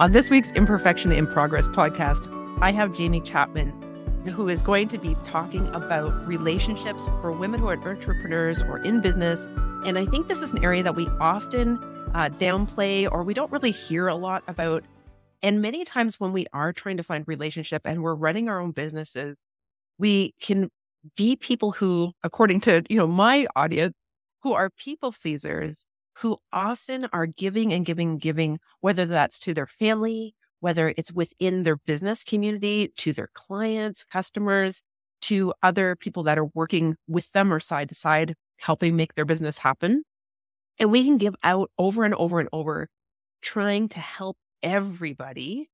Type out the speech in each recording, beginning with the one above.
On this week's Imperfection in Progress podcast, I have Jamie Chapman, who is going to be talking about relationships for women who are entrepreneurs or in business. And I think this is an area that we often uh, downplay or we don't really hear a lot about. And many times when we are trying to find relationship and we're running our own businesses, we can be people who, according to, you know, my audience, who are people pleasers who often are giving and giving and giving, whether that's to their family, whether it's within their business community, to their clients, customers, to other people that are working with them or side to side, helping make their business happen. And we can give out over and over and over, trying to help everybody.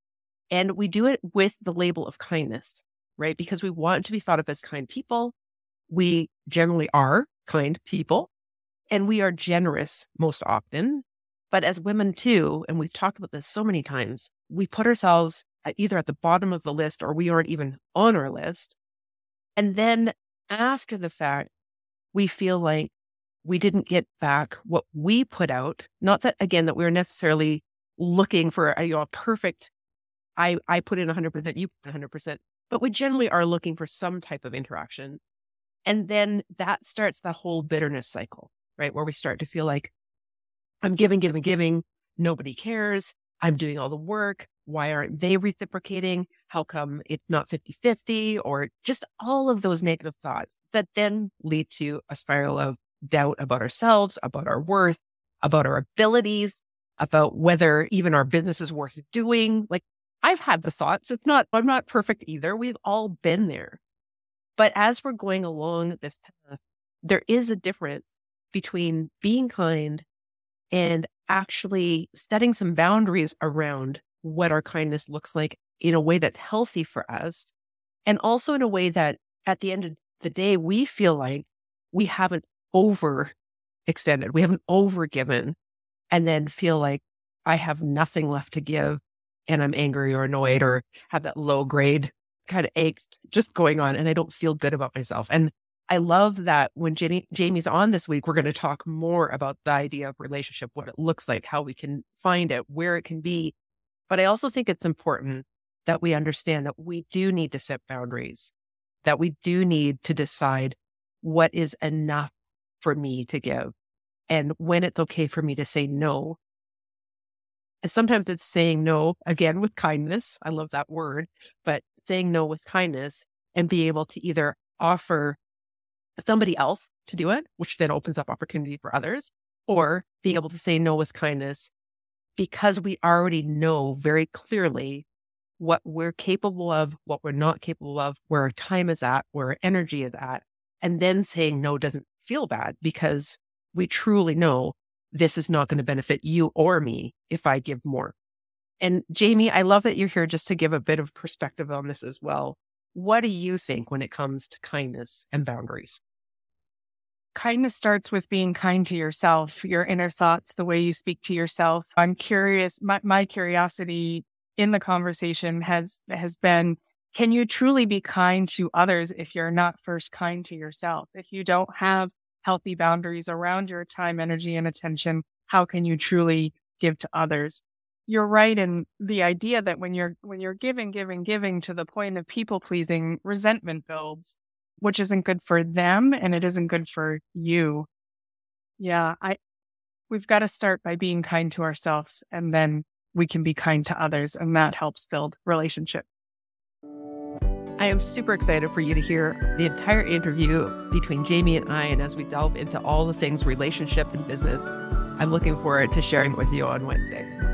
And we do it with the label of kindness, right? Because we want to be thought of as kind people. We generally are kind people and we are generous most often. But as women too, and we've talked about this so many times, we put ourselves at either at the bottom of the list or we aren't even on our list. And then after the fact, we feel like we didn't get back what we put out. Not that again that we are necessarily looking for a, you know, a perfect. I I put in 100 percent, you put 100 percent, but we generally are looking for some type of interaction, and then that starts the whole bitterness cycle, right? Where we start to feel like I'm giving, giving, giving. Nobody cares. I'm doing all the work. Why aren't they reciprocating? How come it's not 50 50 or just all of those negative thoughts that then lead to a spiral of doubt about ourselves, about our worth, about our abilities, about whether even our business is worth doing. Like I've had the thoughts. It's not, I'm not perfect either. We've all been there. But as we're going along this path, there is a difference between being kind and actually setting some boundaries around what our kindness looks like in a way that's healthy for us. And also in a way that at the end of the day, we feel like we haven't over extended, we haven't over given, and then feel like I have nothing left to give and I'm angry or annoyed or have that low grade kind of aches just going on and I don't feel good about myself. And I love that when Jenny, Jamie's on this week, we're going to talk more about the idea of relationship, what it looks like, how we can find it, where it can be. But I also think it's important that we understand that we do need to set boundaries, that we do need to decide what is enough for me to give and when it's okay for me to say no. And sometimes it's saying no, again, with kindness. I love that word, but saying no with kindness and be able to either offer somebody else to do it, which then opens up opportunity for others, or being able to say no with kindness because we already know very clearly what we're capable of, what we're not capable of, where our time is at, where our energy is at. And then saying no doesn't feel bad because we truly know this is not going to benefit you or me if I give more. And Jamie, I love that you're here just to give a bit of perspective on this as well. What do you think when it comes to kindness and boundaries? Kindness starts with being kind to yourself, your inner thoughts, the way you speak to yourself. I'm curious, my, my curiosity in the conversation has has been can you truly be kind to others if you're not first kind to yourself? If you don't have healthy boundaries around your time, energy, and attention, how can you truly give to others? you're right in the idea that when you're when you're giving giving giving to the point of people pleasing resentment builds which isn't good for them and it isn't good for you yeah i we've got to start by being kind to ourselves and then we can be kind to others and that helps build relationship I am super excited for you to hear the entire interview between Jamie and I. And as we delve into all the things relationship and business, I'm looking forward to sharing with you on Wednesday.